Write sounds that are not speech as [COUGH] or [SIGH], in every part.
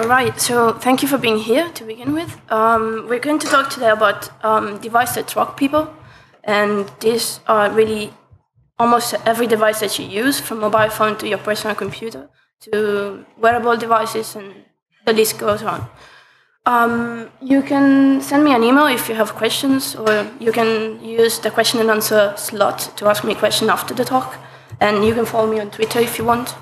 All right, so thank you for being here to begin with. Um, we're going to talk today about um, devices that track people, and these are really almost every device that you use, from mobile phone to your personal computer to wearable devices, and the list goes on. Um, you can send me an email if you have questions, or you can use the question and answer slot to ask me a question after the talk. And you can follow me on Twitter if you want.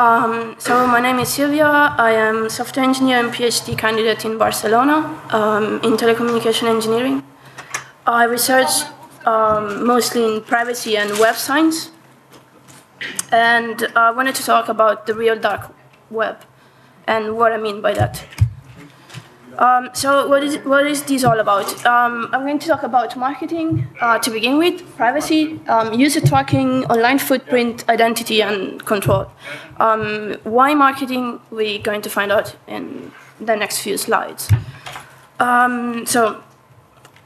Um, so my name is Silvia. I am software engineer and PhD candidate in Barcelona um, in telecommunication engineering. I research um, mostly in privacy and web science, and I wanted to talk about the real dark web and what I mean by that. Um, so what is, what is this all about? Um, I'm going to talk about marketing uh, to begin with, privacy, um, user tracking, online footprint, identity, and control. Um, why marketing? We're going to find out in the next few slides. Um, so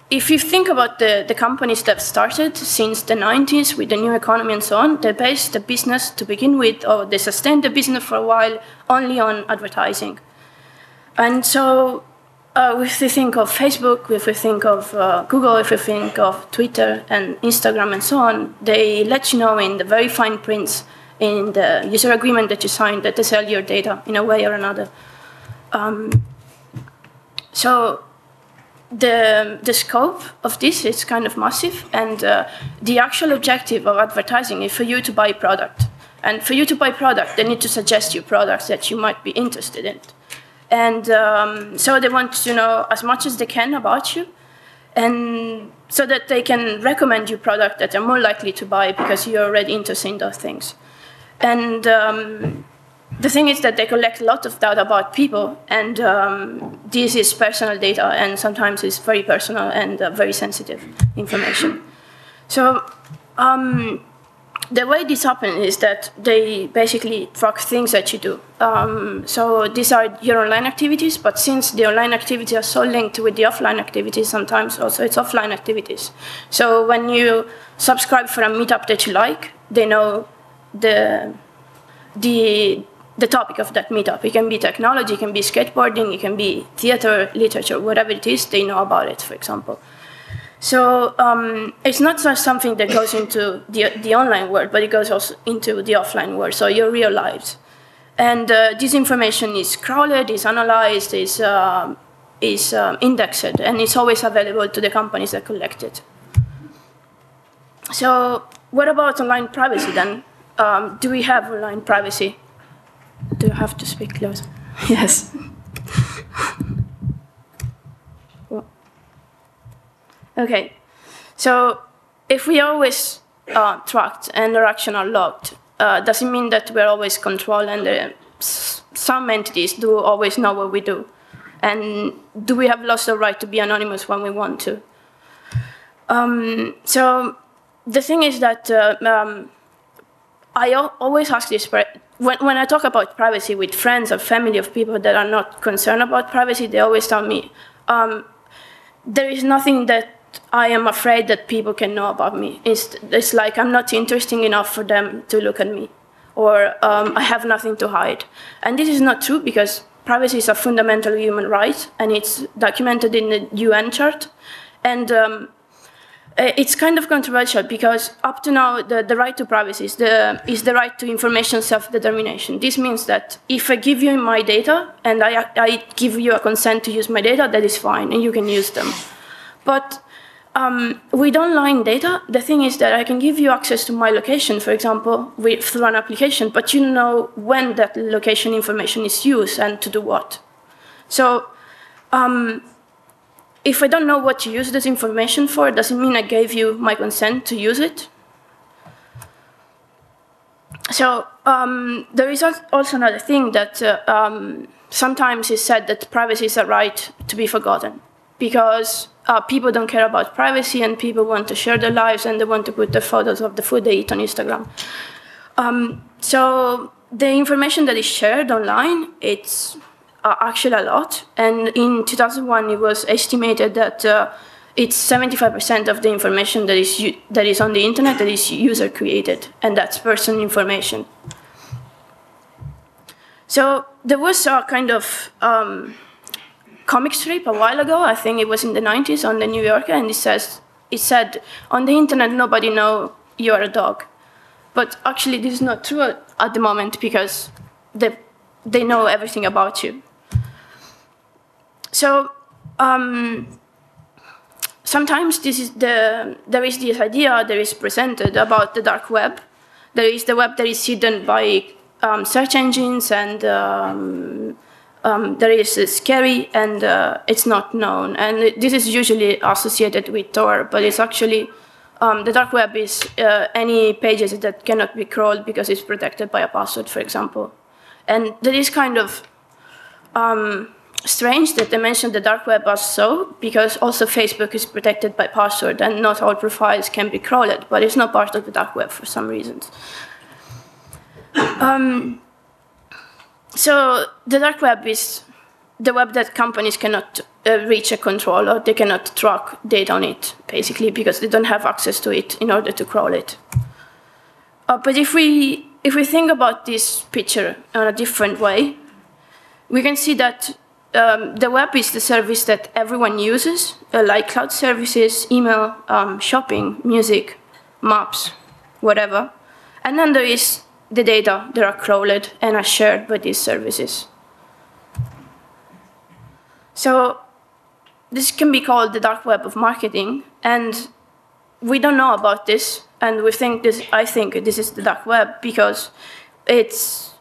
if you think about the, the companies that started since the 90s with the new economy and so on, they based the business to begin with, or they sustained the business for a while only on advertising. And so uh, if we think of Facebook, if we think of uh, Google, if we think of Twitter and Instagram and so on, they let you know in the very fine prints in the user agreement that you signed that they sell your data in a way or another. Um, so the, the scope of this is kind of massive, and uh, the actual objective of advertising is for you to buy product. And for you to buy product, they need to suggest you products that you might be interested in. And um, so they want to know as much as they can about you, and so that they can recommend you product that they're more likely to buy because you're already interested in those things. And um, the thing is that they collect a lot of data about people, and um, this is personal data, and sometimes it's very personal and uh, very sensitive information. So um, the way this happens is that they basically track things that you do. Um, so these are your online activities, but since the online activities are so linked with the offline activities, sometimes also it's offline activities. So when you subscribe for a meetup that you like, they know the the the topic of that meetup. It can be technology, it can be skateboarding, it can be theater, literature, whatever it is, they know about it, for example. So um, it's not just something that goes into the, the online world, but it goes also into the offline world, so your real lives. And uh, this information is crawled, is analyzed, is, uh, is um, indexed, and it's always available to the companies that collect it. So what about online privacy then? Um, do we have online privacy? Do I have to speak close? yes. [LAUGHS] okay, so if we always uh, tracked and our action are logged, uh, does it mean that we're always controlled and uh, some entities do always know what we do? And do we have lost the right to be anonymous when we want to? Um, so the thing is that uh, um, I always ask this when, when I talk about privacy with friends or family of people that are not concerned about privacy, they always tell me, um, there is nothing that I am afraid that people can know about me. It's, it's like I'm not interesting enough for them to look at me, or um, I have nothing to hide. And this is not true because privacy is a fundamental human right, and it's documented in the UN chart. And um, uh, it's kind of controversial because up to now the, the right to privacy is the, is the right to information self-determination. This means that if I give you my data and I, I give you a consent to use my data, that is fine and you can use them. But um, with online data, the thing is that I can give you access to my location, for example, with, through an application, but you know when that location information is used and to do what. So um, if I don't know what to use this information for, does it mean I gave you my consent to use it? So um, there is also another thing that uh, um, sometimes is said that privacy is a right to be forgotten because uh, people don't care about privacy and people want to share their lives and they want to put the photos of the food they eat on Instagram. Um, so the information that is shared online, it's uh, actually a lot. And in 2001, it was estimated that uh, it's 75% of the information that is, that is on the internet that is user created, and that's personal information. So there was a kind of um, comic strip a while ago. I think it was in the 90s on the New Yorker, and it says it said on the internet nobody know you are a dog, but actually this is not true at the moment because they they know everything about you. So um, sometimes this is the there is this idea that is presented about the dark web. There is the web that is hidden by um, search engines and um, um, there is scary and uh, it's not known. And this is usually associated with Tor, but it's actually um, the dark web is uh, any pages that cannot be crawled because it's protected by a password, for example. And that is kind of um, strange that they mentioned the dark web as so, because also Facebook is protected by password and not all profiles can be crawled, but it's not part of the dark web for some reasons. Um, so the dark web is the web that companies cannot uh, reach a control or they cannot track data on it, basically, because they don't have access to it in order to crawl it. Uh, but if we, if we think about this picture in a different way, we can see that um, the web is the service that everyone uses, uh, like cloud services, email, um, shopping, music, maps, whatever. And then there is the data that are crawled and are shared by these services. So this can be called the dark web of marketing, and we don't know about this, and we think this. I think this is the dark web because it's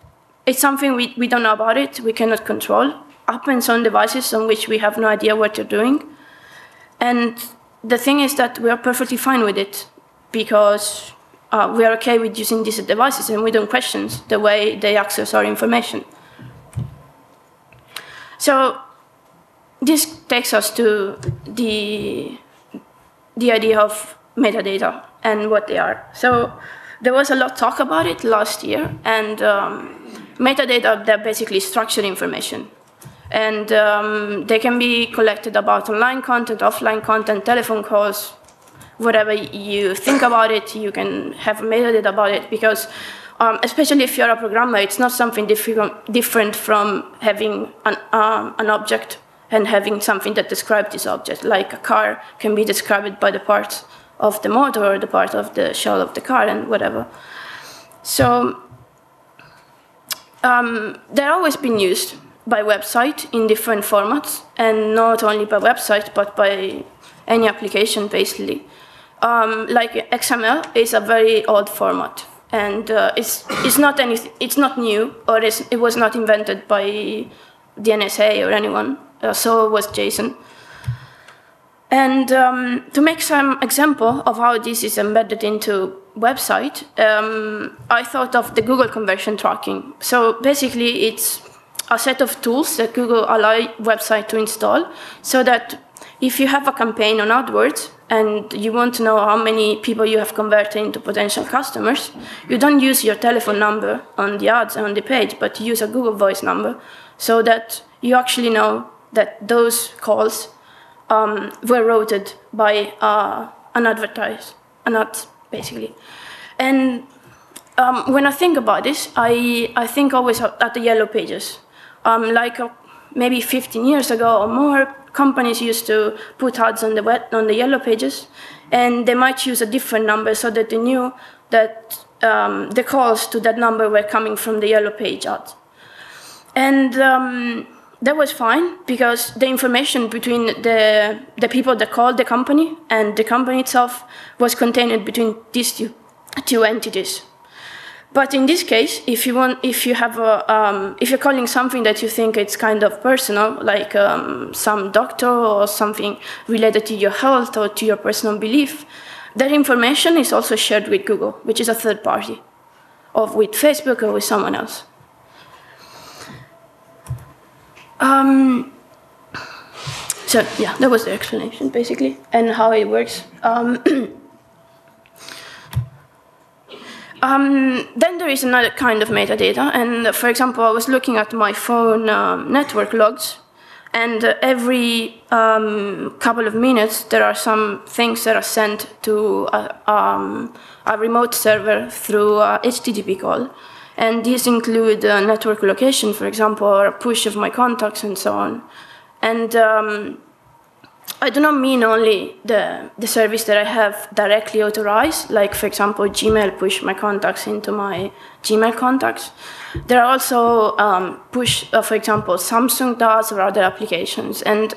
it's something we, we don't know about it. We cannot control. Happens on devices on which we have no idea what you're doing, and the thing is that we are perfectly fine with it because uh, we are okay with using these devices and we don't question the way they access our information. So this takes us to the, the idea of metadata and what they are. So there was a lot of talk about it last year, and um, metadata, they're basically structured information. And um, they can be collected about online content, offline content, telephone calls, whatever you think about it, you can have metadata about it because um, especially if you're a programmer, it's not something different from having an, um, an object and having something that describes this object. Like a car can be described by the parts of the motor or the part of the shell of the car and whatever. So um, they're always been used by website in different formats, and not only by website, but by any application, basically um, like XML is a very old format, and uh, it's it's not anything. It's not new, or it was not invented by the NSA or anyone. Uh, so was JSON. And um, to make some example of how this is embedded into website, um, I thought of the Google conversion tracking. So basically, it's a set of tools that Google allow website to install, so that if you have a campaign on AdWords and you want to know how many people you have converted into potential customers, you don't use your telephone number on the ads on the page, but you use a Google Voice number so that you actually know that those calls um, were routed by uh, an advertise, an ad, basically. And um, when I think about this, I, I think always at the yellow pages. Um, like uh, maybe 15 years ago or more, companies used to put ads on the on the yellow pages, and they might use a different number so that they knew that um, the calls to that number were coming from the yellow page ads. And um, that was fine because the information between the, the people that called the company and the company itself was contained between these two, two entities. But in this case, if you want, if you have a, um, if you're calling something that you think it's kind of personal, like um, some doctor or something related to your health or to your personal belief, that information is also shared with Google, which is a third party, or with Facebook or with someone else. Um, so yeah, that was the explanation basically, and how it works. [CLEARS THROAT] Um, then there is another kind of metadata, and for example, I was looking at my phone um, network logs, and uh, every um, couple of minutes there are some things that are sent to a, um, a remote server through a HTTP call, And these include uh, network location, for example, or push of my contacts and so on. And um, I do not mean only the, the service that I have directly authorized, like, for example, Gmail push my contacts into my Gmail contacts. There are also um, push, uh, for example, Samsung does or other applications. And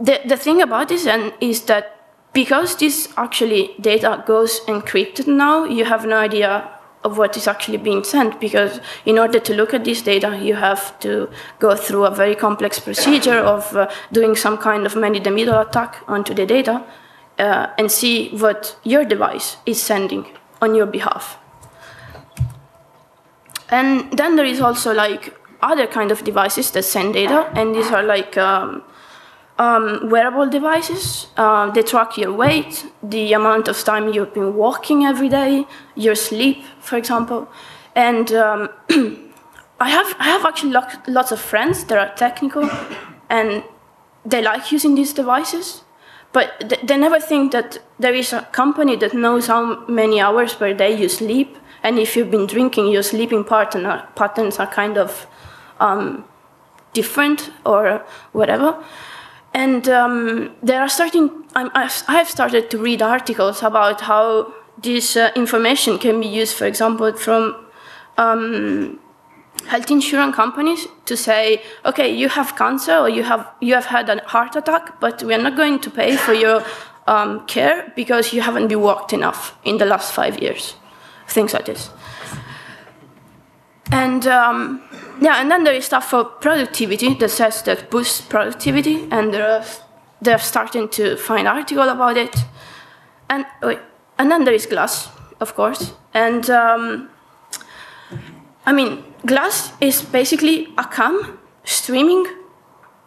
the, the thing about this and is that because this actually data goes encrypted now, you have no idea of what is actually being sent because in order to look at this data, you have to go through a very complex procedure of uh, doing some kind of man-in-the-middle attack onto the data uh, and see what your device is sending on your behalf. And then there is also like other kind of devices that send data, and these are like um, um, wearable devices. Uh, they track your weight, the amount of time you've been walking every day, your sleep, for example. And um, [CLEARS THROAT] I have I have actually lots of friends that are technical, and they like using these devices, but th they never think that there is a company that knows how many hours per day you sleep, and if you've been drinking, your sleeping pattern patterns are kind of um, different or whatever. And um, there are starting, I have started to read articles about how this uh, information can be used, for example, from um, health insurance companies to say, okay, you have cancer or you have, you have had a heart attack, but we are not going to pay for your um, care because you haven't been walked enough in the last five years. Things like this. And um, yeah, and then there is stuff for productivity that says that boosts productivity, and they're, they're starting to find article about it. And wait, and then there is Glass, of course. And um, I mean, Glass is basically a cam streaming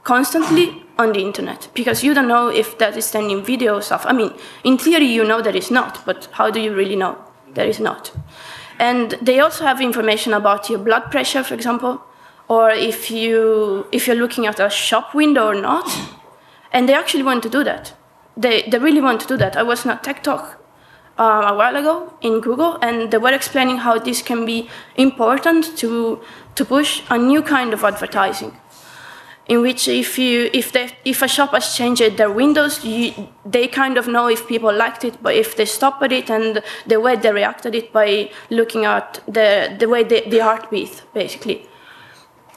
constantly on the internet because you don't know if that is sending video stuff. I mean, in theory, you know that it's not, but how do you really know that it's not? And they also have information about your blood pressure, for example, or if, you, if you're looking at a shop window or not. And they actually want to do that. They, they really want to do that. I was on a tech talk uh, a while ago in Google, and they were explaining how this can be important to, to push a new kind of advertising in which if you if they if a shop has changed their windows, you, they kind of know if people liked it, but if they stopped at it and the way they reacted it by looking at the the way the, the heartbeat basically.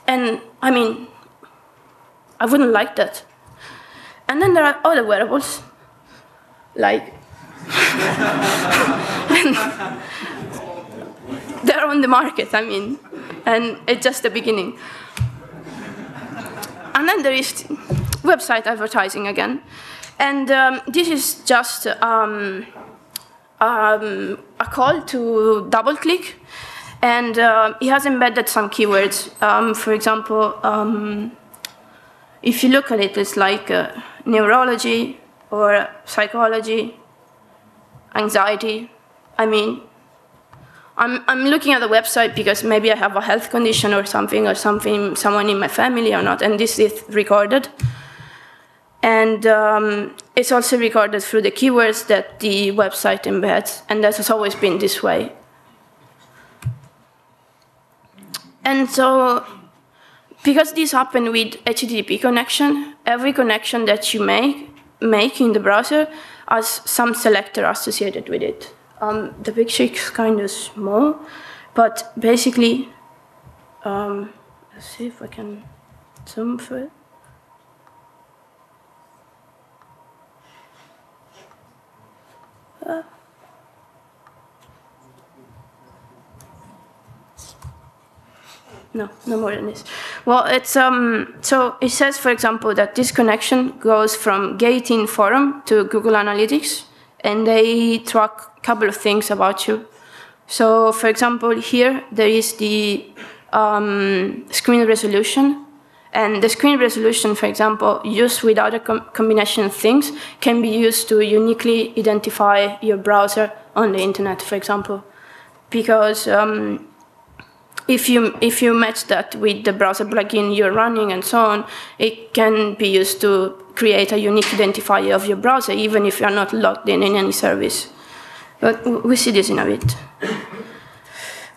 And I mean, I wouldn't like that. And then there are other wearables, like. [LAUGHS] [LAUGHS] they're on the market, I mean, and it's just the beginning. And then there is website advertising again. And um, this is just um, um, a call to DoubleClick. And uh, he has embedded some keywords. Um, for example, um, if you look at it, it's like uh, neurology or psychology, anxiety. I mean, I'm, I'm looking at the website because maybe I have a health condition or something, or something, someone in my family or not, and this is recorded. And um, it's also recorded through the keywords that the website embeds, and that has always been this way. And so, because this happened with HTTP connection, every connection that you make, make in the browser has some selector associated with it. Um, the picture is kind of small, but basically, um, let's see if I can zoom for it. No, no more than this. Well, it's um. So it says, for example, that this connection goes from Gating Forum to Google Analytics, and they track couple of things about you. So, for example, here there is the um, screen resolution. And the screen resolution, for example, used with other com combination of things, can be used to uniquely identify your browser on the internet, for example. Because um, if you if you match that with the browser plugin you're running and so on, it can be used to create a unique identifier of your browser, even if you're not logged in in any service. But we see this in a bit.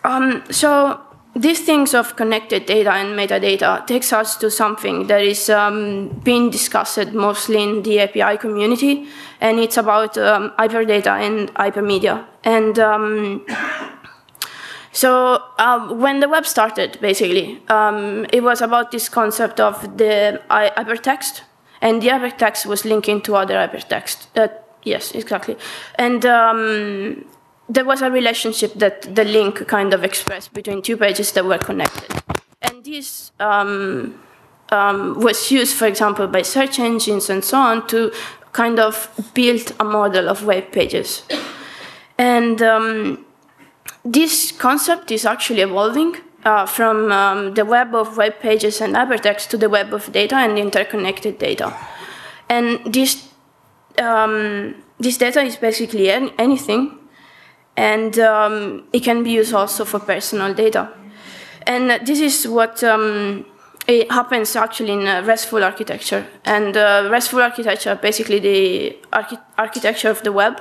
Um, so these things of connected data and metadata takes us to something that is um, being discussed mostly in the API community, and it's about um, hyperdata and hypermedia. And um, so um, when the web started, basically, um, it was about this concept of the hypertext, and the hypertext was linking to other hypertext. Uh, yes, exactly. And um, there was a relationship that the link kind of expressed between two pages that were connected. And this um, um, was used, for example, by search engines and so on to kind of build a model of web pages. And um, this concept is actually evolving uh, from um, the web of web pages and hypertext to the web of data and interconnected data. And this, um, this data is basically any, anything and um, it can be used also for personal data. And this is what um, it happens actually in RESTful architecture. And uh, RESTful architecture, basically the archi architecture of the web,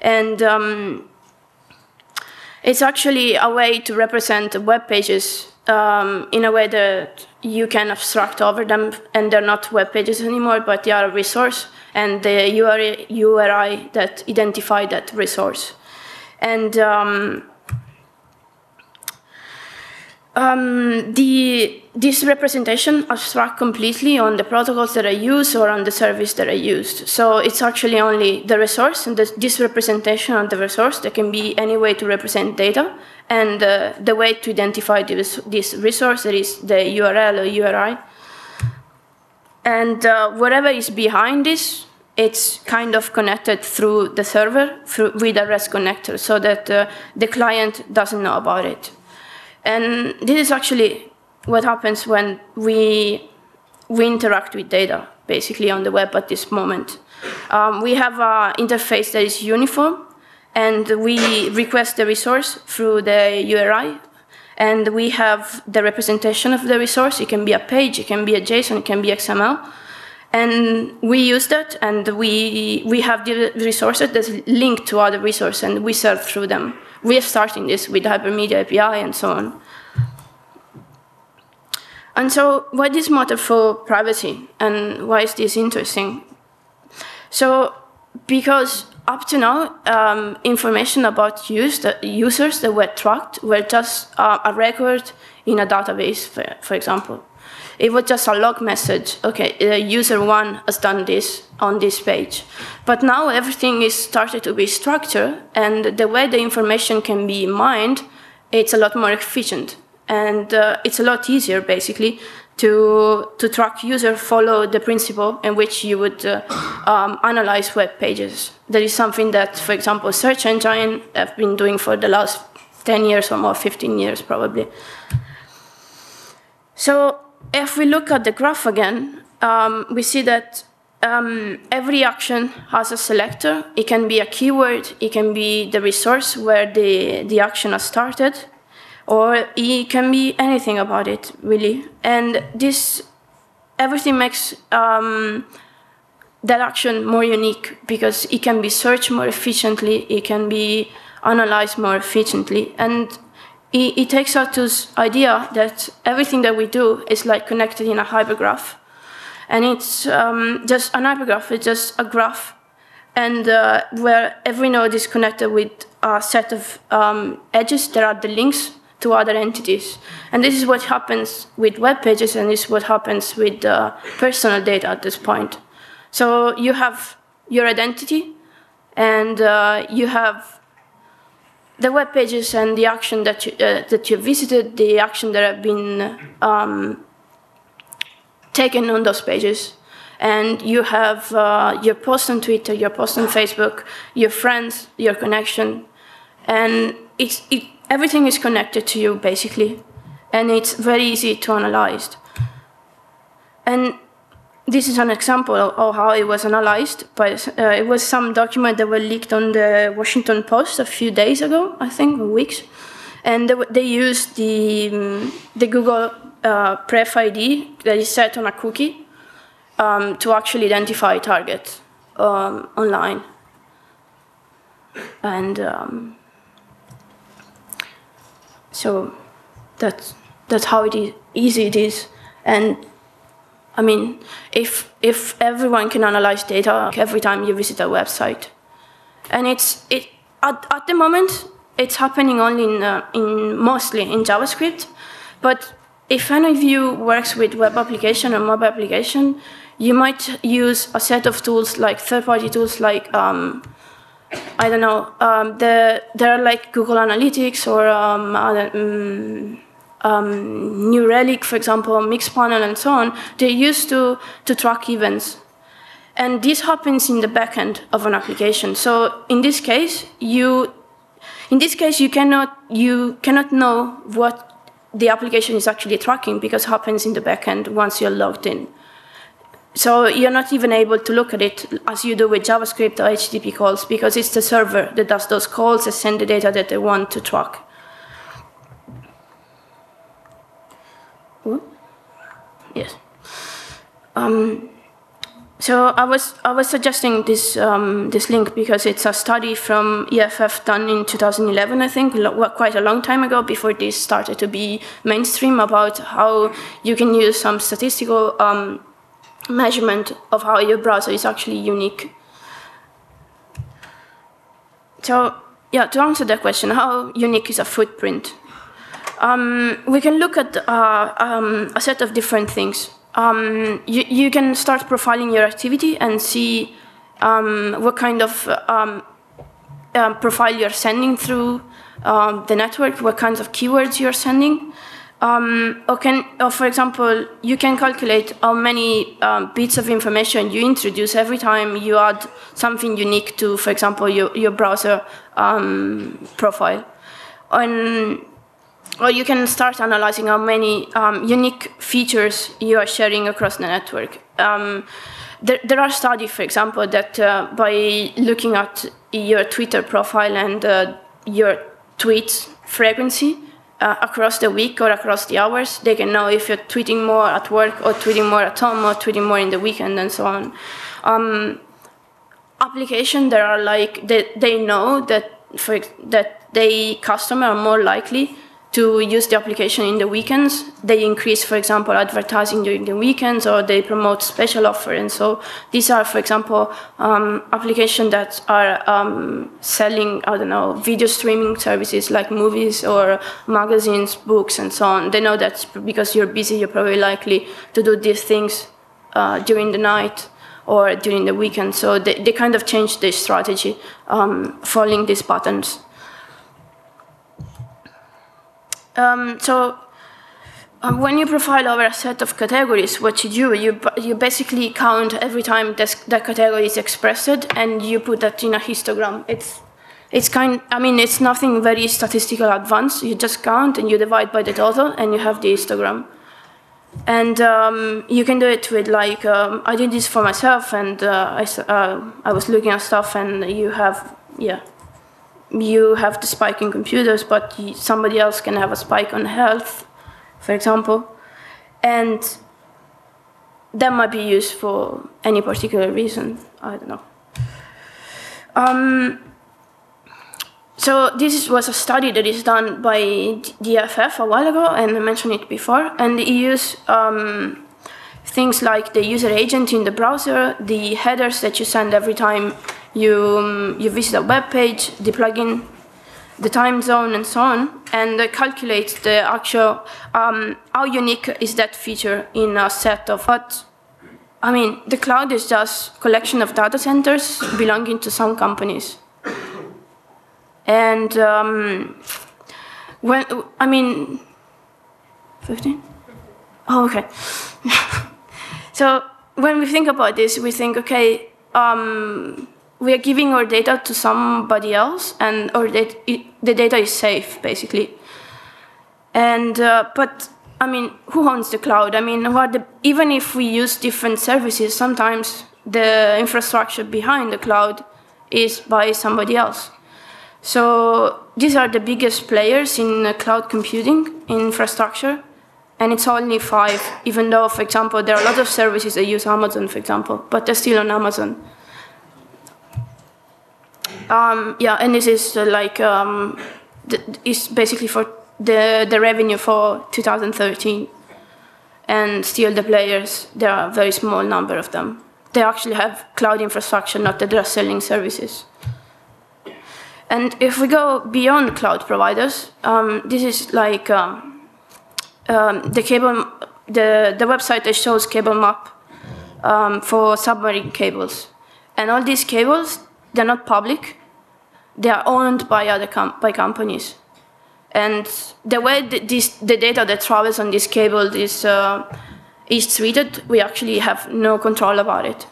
and um, it's actually a way to represent web pages um, in a way that you can abstract over them, and they're not web pages anymore, but they are a resource, and the URI, that identify that resource. And um, um, the, this representation abstract completely on the protocols that I use or on the service that I used. So it's actually only the resource and the, this representation of the resource. There can be any way to represent data and uh, the way to identify this, this resource, that is the URL or URI. And uh, whatever is behind this it's kind of connected through the server through, with a REST connector so that uh, the client doesn't know about it. And this is actually what happens when we, we interact with data, basically, on the web at this moment. Um, we have an interface that is uniform, and we request the resource through the URI, and we have the representation of the resource. It can be a page, it can be a JSON, it can be XML, and we use that, and we, we have the resources that link to other resources, and we serve through them. We are starting this with Hypermedia API and so on. And so, why this matter for privacy, and why is this interesting? So, because up to now, um, information about use, users that were tracked were just uh, a record in a database, for, for example. It was just a log message. Okay, uh, user one has done this on this page. But now everything is started to be structured, and the way the information can be mined, it's a lot more efficient. And uh, it's a lot easier, basically, to, to track user follow the principle in which you would uh, um, analyze web pages. That is something that, for example, search engine have been doing for the last 10 years or more, 15 years probably. So if we look at the graph again, um, we see that um, every action has a selector. It can be a keyword, it can be the resource where the, the action has started, or it can be anything about it, really. And this, everything makes um, that action more unique because it can be searched more efficiently, it can be analyzed more efficiently. And it, it takes us to this idea that everything that we do is like connected in a hypergraph. And it's um, just an hypergraph, it's just a graph, and uh, where every node is connected with a set of um, edges that are the links to other entities. And this is what happens with web pages, and this is what happens with uh, personal data at this point. So you have your identity, and uh, you have the web pages and the action that you, uh, that you visited, the action that have been um, taken on those pages, and you have uh, your post on Twitter, your post on Facebook, your friends, your connection, and it's, it, everything is connected to you basically, and it's very easy to analyze. And this is an example of how it was analyzed, but uh, it was some document that were leaked on the Washington Post a few days ago, I think, weeks. And they, they used the, um, the Google uh, Pref ID that is set on a cookie um, to actually identify targets um, online. And um, So that's that's how it is easy it is. And I mean, if if everyone can analyze data every time you visit a website, and it's it at, at the moment it's happening only in uh, in mostly in JavaScript, but if any of you works with web application or mobile application, you might use a set of tools like third-party tools like um, I don't know. Um, the, there are like Google Analytics or um, um, um, New Relic, for example, Mixpanel, and so on. They used to to track events, and this happens in the backend of an application. So in this case, you in this case you cannot you cannot know what the application is actually tracking because it happens in the backend once you're logged in. So you're not even able to look at it as you do with JavaScript or HTTP calls because it's the server that does those calls and send the data that they want to track. Yes. Um, so I was I was suggesting this um, this link because it's a study from EFF done in 2011, I think, quite a long time ago, before this started to be mainstream about how you can use some statistical um, measurement of how your browser is actually unique. So yeah, to answer that question, how unique is a footprint? Um, we can look at uh, um, a set of different things. Um, you, you, can start profiling your activity and see um, what kind of uh, profile you're sending through um, the network, what kinds of keywords you're sending. Um, or, can, or for example, you can calculate how many um, bits of information you introduce every time you add something unique to, for example, your, your browser um, profile. And, or you can start analyzing how many um, unique features you are sharing across the network. Um, there, there, are studies, for example, that uh, by looking at your Twitter profile and uh, your tweet frequency, uh, across the week or across the hours. They can know if you're tweeting more at work or tweeting more at home or tweeting more in the weekend and so on. Um, application there are like they, they know that for that they customer are more likely to use the application in the weekends. They increase, for example, advertising during the weekends, or they promote special offer. And so these are, for example, um, applications that are um, selling, I don't know, video streaming services like movies or magazines, books, and so on. They know that because you're busy, you're probably likely to do these things uh, during the night or during the weekend. So they, they kind of change their strategy, um, following these patterns. Um, so um, when you profile over a set of categories, what you do, you, you basically count every time this, that category is expressed and you put that in a histogram. It's, it's kind, I mean, it's nothing very statistical advanced. You just count and you divide by the total and you have the histogram. And um, you can do it with like, um, I did this for myself and uh, I, uh, I was looking at stuff and you have, yeah, you have the spike in computers, but somebody else can have a spike on health, for example. And that might be used for any particular reason. I don't know. Um, so this was a study that is done by EFF a while ago, and I mentioned it before. And they use um, things like the user agent in the browser, the headers that you send every time you, um, you visit a web page, the plugin, the time zone, and so on, and uh, calculate the actual um, how unique is that feature in a set of. But I mean, the cloud is just collection of data centers belonging to some companies, and um, when I mean, fifteen. Oh, okay. [LAUGHS] so when we think about this, we think, okay. Um, we are giving our data to somebody else, and or that the data is safe, basically. And uh, but I mean, who owns the cloud? I mean, what the, even if we use different services, sometimes the infrastructure behind the cloud is by somebody else. So these are the biggest players in cloud computing infrastructure, and it's only five. Even though, for example, there are a lot of services that use Amazon, for example, but they're still on Amazon. Um, yeah, and this is uh, like um, basically for the, the revenue for 2013. And still the players, there are a very small number of them. They actually have cloud infrastructure, not that they're selling services. And if we go beyond cloud providers, um, this is like um, um, the cable, the, the website that shows cable map um, for submarine cables. And all these cables, they're not public. They are owned by other com by companies. And the way this, the data that travels on this cable is, uh, is treated, we actually have no control about it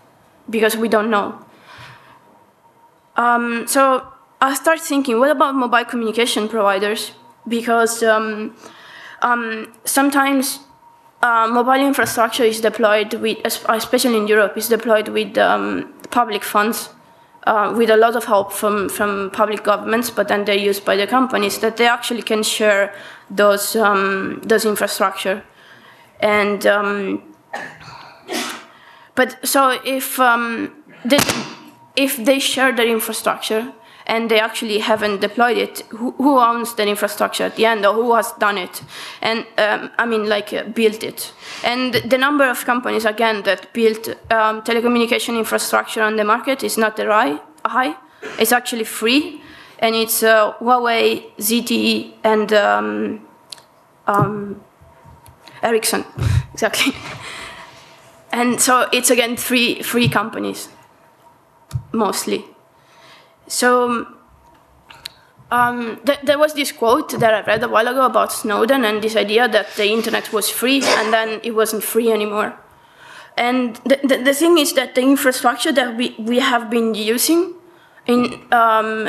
because we don't know. Um, so I start thinking, what about mobile communication providers? Because um, um, sometimes uh, mobile infrastructure is deployed with, especially in Europe, is deployed with um, public funds, uh, with a lot of help from, from public governments, but then they're used by the companies that they actually can share those, um, those infrastructure. And, um, but so if, um, they, if they share their infrastructure, and they actually haven't deployed it, who, who, owns that infrastructure at the end, or who has done it? And um, I mean, like, uh, built it. And the number of companies, again, that built um, telecommunication infrastructure on the market is not very high. It's actually free, and it's uh, Huawei, ZTE, and um, um Ericsson, [LAUGHS] exactly. And so it's again three free companies, mostly. So um, th there was this quote that I read a while ago about Snowden and this idea that the internet was free and then it wasn't free anymore. And the, the, the thing is that the infrastructure that we, we have been using in, um,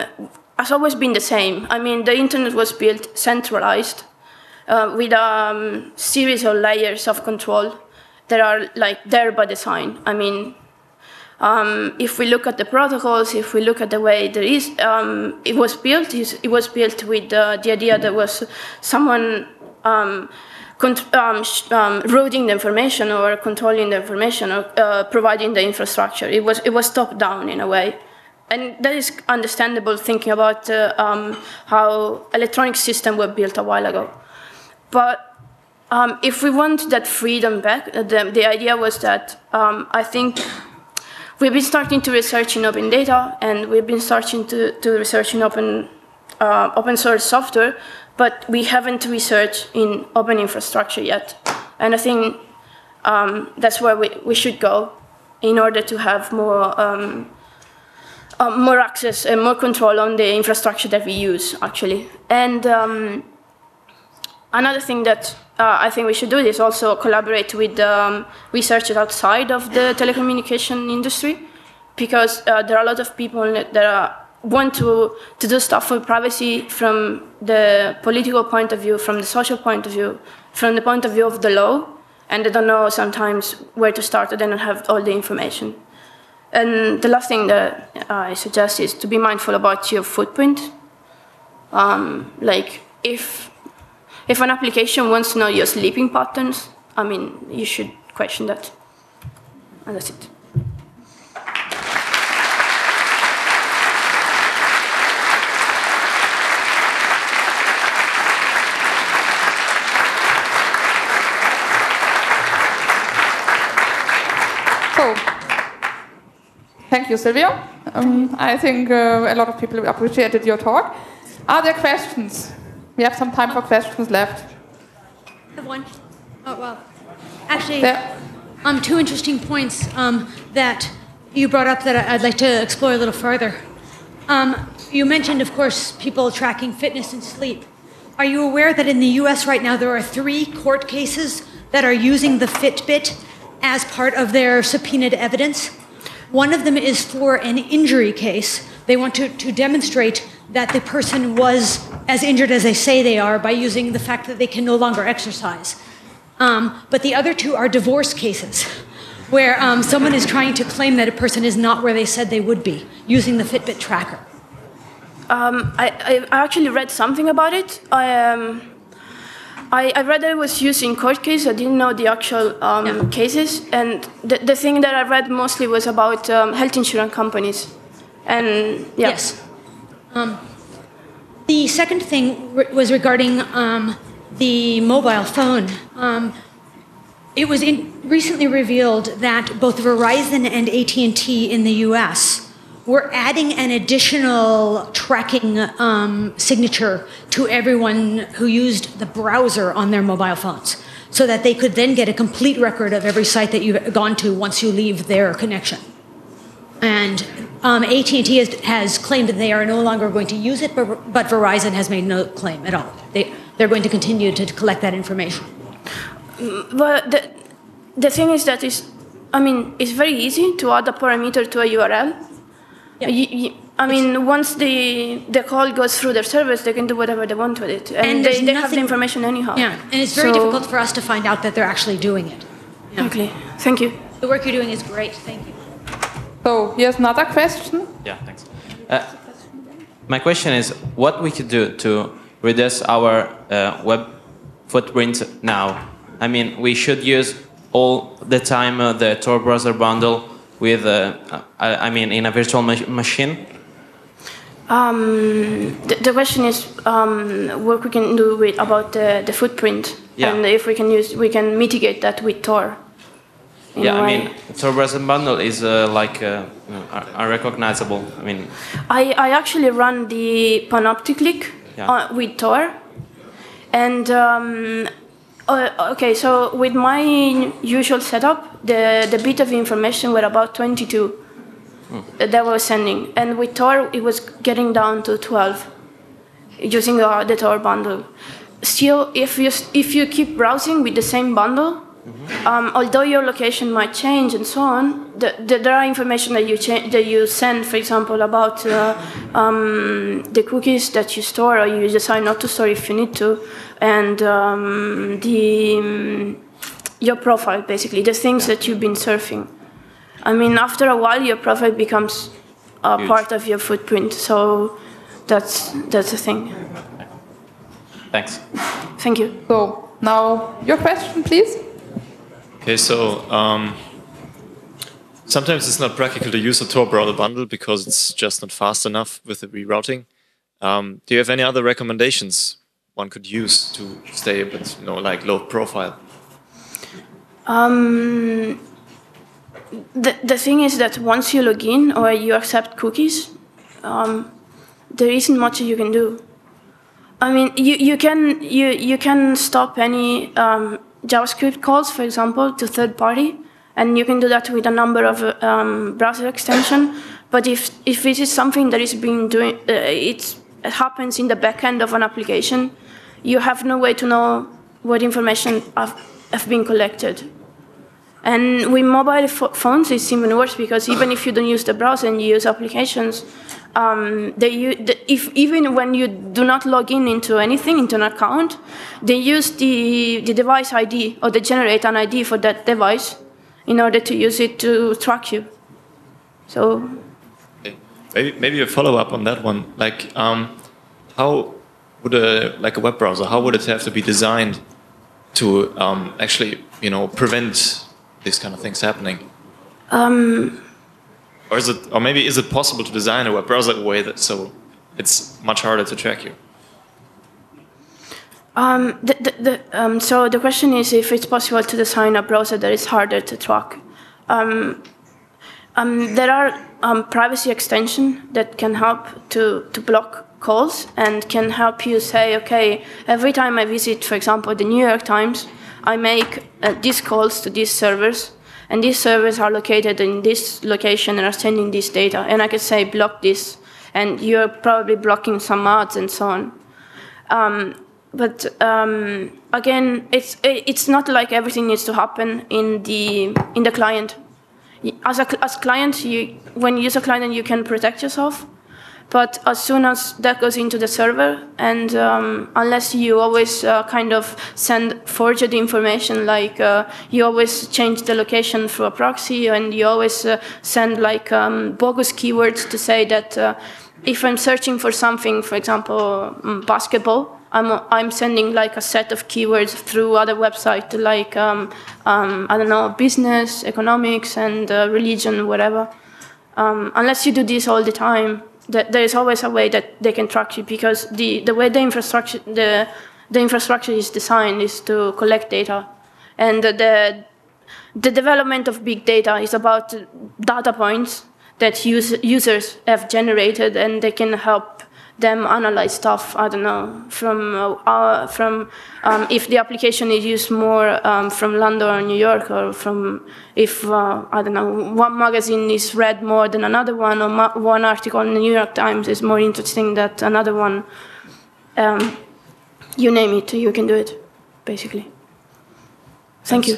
has always been the same. I mean, the internet was built centralized uh, with a um, series of layers of control that are like there by design. I mean, um, if we look at the protocols, if we look at the way there is, um, it was built. It was built with uh, the idea that was someone um, um, um, routing the information or controlling the information or uh, providing the infrastructure. It was it was top down in a way, and that is understandable thinking about uh, um, how electronic systems were built a while ago. But if we want that freedom back, the, the idea was that I think we've been starting to research in open data and we've been starting to, to research in open, uh, open source software, but we haven't researched in open infrastructure yet. And I think um, that's where we, we should go in order to have more, um, uh, more access and more control on the infrastructure that we use, actually. And um, another thing that uh, I think we should do this also collaborate with um, researchers outside of the telecommunication industry, because uh, there are a lot of people that are, want to, to do stuff for privacy from the political point of view, from the social point of view, from the point of view of the law, and they don't know sometimes where to start, or they don't have all the information. And the last thing that I suggest is to be mindful about your footprint. Um, like, if if an application wants to know your sleeping patterns, I mean, you should question that. And that's it. Thank you, Silvia. Um, I think uh, a lot of people appreciated your talk. Are there questions? We have some time for questions left. I have one. Oh, well. Actually, there. um, two interesting points um, that you brought up that I'd like to explore a little further. Um, you mentioned, of course, people tracking fitness and sleep. Are you aware that in the US right now there are three court cases that are using the Fitbit as part of their subpoenaed evidence? One of them is for an injury case. They want to, to demonstrate that the person was as injured as they say they are by using the fact that they can no longer exercise. Um, but the other two are divorce cases, where um, someone is trying to claim that a person is not where they said they would be using the Fitbit tracker. Um, I, I, actually read something about it. I, um, I, I, read that it was used in court cases. I didn't know the actual um, cases. And the, the thing that I read mostly was about um, health insurance companies. And yeah. Yes. Um, the second thing re- was regarding um, the mobile phone. Um, it was in, recently revealed that both Verizon and AT&T in the U.S. were adding an additional tracking um, signature to everyone who used the browser on their mobile phones, so that they could then get a complete record of every site that you've gone to once you leave their connection. And um, AT&T has, has, claimed that they are no longer going to use it, but, but Verizon has made no claim at all. They, they're going to continue to collect that information. But the, the thing is that is, I mean, it's very easy to add a parameter to a URL. Yeah. You, you, I mean, it's, once the the call goes through their service, they can do whatever they want with it, and, and they, they have the information anyhow. Yeah, and it's very so, difficult for us to find out that they're actually doing it. Yeah. Okay, thank you. The work you're doing is great. Thank you. So here's another question. Yeah, thanks. Uh, my question is, what we could do to reduce our uh, web footprint now? I mean, we should use all the time uh, the Tor browser bundle with, uh, I, I, mean, in a virtual ma machine? Um, the, the, question is um, what we can do with about the, the footprint yeah. and if we can use we can mitigate that with Tor. Yeah, I mean, Tor browser bundle is uh, like uh, unrecognizable. I mean, I, I actually run the panopticlick yeah. Uh, with Tor, and um, uh, okay, so with my usual setup, the, the bit of information were about 22 hmm. that was sending. And with Tor, it was getting down to 12 using uh, the Tor bundle. Still, if you, if you keep browsing with the same bundle, mm-hmm. um, although your location might change and so on, the, the, there are information that you, cha- that you send, for example, about uh, um, the cookies that you store or you decide not to store if you need to and um, the um, your profile basically the things that you've been surfing. I mean after a while your profile becomes a Huge. part of your footprint so that's that's the thing. Thanks. Thank you. So now your question please okay so um, sometimes it's not practical to use a tor browser bundle because it's just not fast enough with the rerouting um, do you have any other recommendations one could use to stay a bit, you know, like low profile? Um, the, the thing is that once you log in or you accept cookies, um, there isn't much you can do. I mean, you, you can you you can stop any um, JavaScript calls, for example, to third party, and you can do that with a number of um, browser extension. But if if this is something that is being doing, uh, it happens in the backend of an application, you have no way to know what information have, have been collected. And with mobile phones, it's even worse because even if you don't use the browser and you use applications, um, they the, if even when you do not log in into anything, into an account, they use the, the device ID or they generate an ID for that device in order to use it to track you. So. Maybe, maybe a follow up on that one. Like, um, how would a like a web browser how would it have to be designed to um, actually you know prevent these kind of things happening um, or is it or maybe is it possible to design a web browser a way that so it's much harder to track you? Um, the, the, the, um, so the question is if it's possible to design a browser that is harder to track. Um, um, there are privacy extensions that can help to, to block calls and can help you say, okay, every time I visit, for example, the New York Times, I make uh, these calls to these servers, and these servers are located in this location and are sending this data. And I can say, block this, and you're probably blocking some ads and so on. Um, but um, again, it's it's not like everything needs to happen in the in the client. As a as client, you when you use a client, you can protect yourself but as soon as that goes into the server, and um, unless you always uh, kind of send forged information, like uh, you always change the location through a proxy, and you always uh, send like um, bogus keywords to say that uh, if I'm searching for something, for example, um, basketball, I'm, I'm sending like a set of keywords through other websites like, um, um, I don't know, business, economics, and uh, religion, whatever. Um, unless you do this all the time, that there is always a way that they can track you because the, the way the infrastructure the the infrastructure is designed is to collect data, and the the development of big data is about data points that use, users have generated, and they can help them analyze stuff. I don't know from uh, uh, from um, if the application is used more um, from London or New York, or from if uh, I don't know one magazine is read more than another one, or one article in the New York Times is more interesting than another one. Um, you name it, you can do it, basically. Thank you.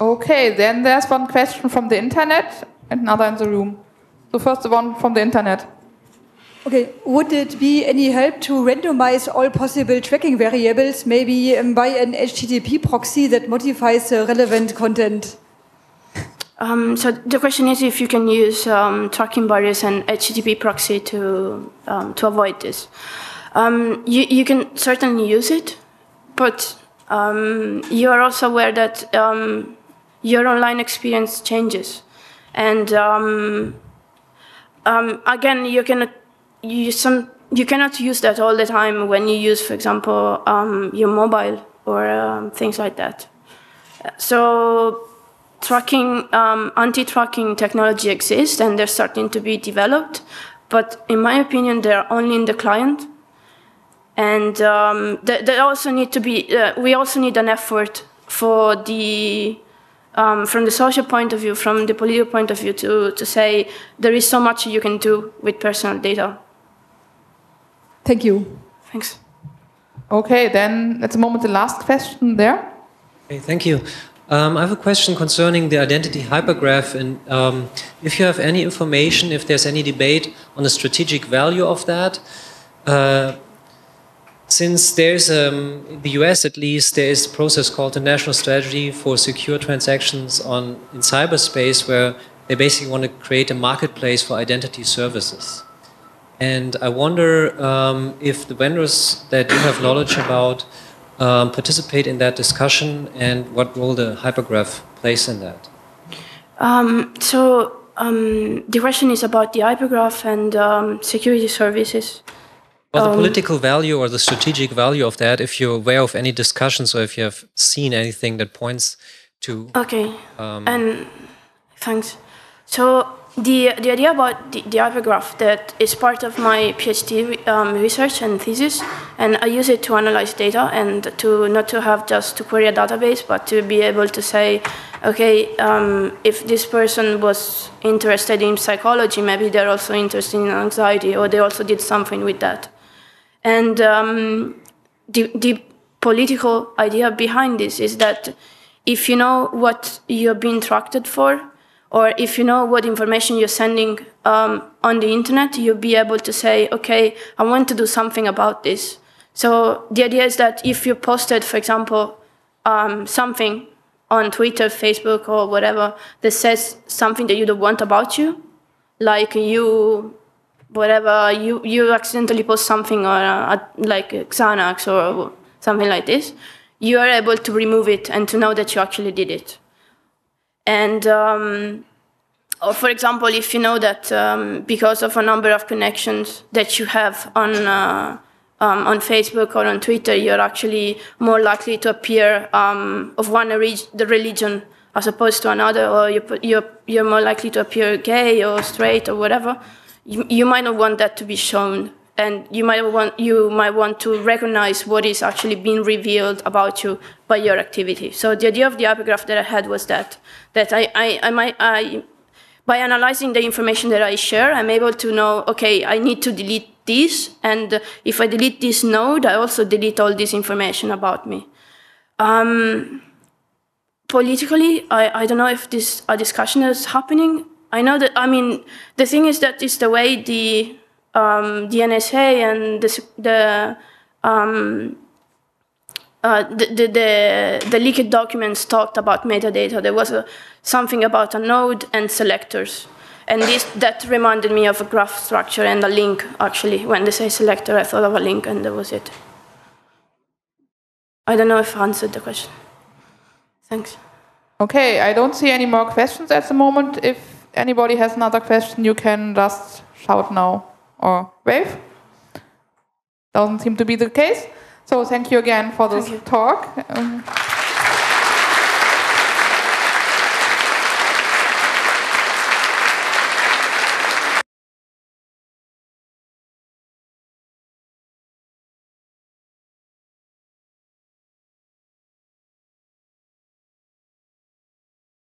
Okay, then there's one question from the internet and another in the room. So first the one from the internet. Okay, would it be any help to randomize all possible tracking variables, maybe um, by an HTTP proxy that modifies the relevant content? Um, so the question is if you can use um, tracking barriers and HTTP proxy to um, to avoid this. Um, you you can certainly use it, but um, you are also aware that your online experience changes, and again you cannot you some you cannot use that all the time when you use, for example, um, your mobile or um, things like that. So tracking, um, anti-tracking technology exists and they're starting to be developed, but in my opinion, they're only in the client. And um, they, also need to be, uh, we also need an effort for the, um, from the social point of view, from the political point of view, to, to say there is so much you can do with personal data. Thank you. Thanks. Okay, then at the moment the last question there. Okay, thank you. Um, I have a question concerning the identity hypergraph, and um, if you have any information, if there's any debate on the strategic value of that. Uh, since there's, um, in the US at least, there is a process called the National Strategy for Secure Transactions on in cyberspace, where they basically want to create a marketplace for identity services. And I wonder um, if the vendors that you have knowledge about um, participate in that discussion and what role the hypergraph plays in that. Um, so um, the question is about the hypergraph and um, security services. Well, the um, political value or the strategic value of that, if you're aware of any discussions or if you have seen anything that points to. Okay. and thanks. So the, the idea about the, the hypergraph that is part of my PhD um, research and thesis, and I use it to analyze data and to not to have just to query a database, but to be able to say, okay, um, if this person was interested in psychology, maybe they're also interested in anxiety, or they also did something with that. And um, the, the political idea behind this is that if you know what you're being tracked for, or if you know what information you're sending um, on the internet, you'll be able to say, okay, I want to do something about this. So the idea is that if you posted, for example, um, something on Twitter, Facebook, or whatever that says something that you don't want about you, like you, whatever, you, you accidentally post something or uh, like Xanax or something like this, you are able to remove it and to know that you actually did it. And um, or for example, if you know that um, because of a number of connections that you have on uh, um, on Facebook or on Twitter, you're actually more likely to appear um, of one the religion as opposed to another, or you're, you're, you're more likely to appear gay or straight or whatever. You, you might not want that to be shown and you might want you might want to recognize what is actually being revealed about you by your activity. So the idea of the hypergraph that I had was that that I I, I might I by analyzing the information that I share, I'm able to know okay I need to delete this, and if I delete this node, I also delete all this information about me. Um, politically, I, I don't know if this a discussion is happening. I know that I mean the thing is that it's the way the um, the NSA and the, the, um, uh, the, the, the, the, leaked documents talked about metadata. There was a, something about a node and selectors. And this, that reminded me of a graph structure and a link, actually. When they say selector, I thought of a link, and that was it. I don't know if I answered the question. Thanks. Okay, I don't see any more questions at the moment. If anybody has another question, you can just shout now or wave. Doesn't seem to be the case. So thank you again for this talk. Um,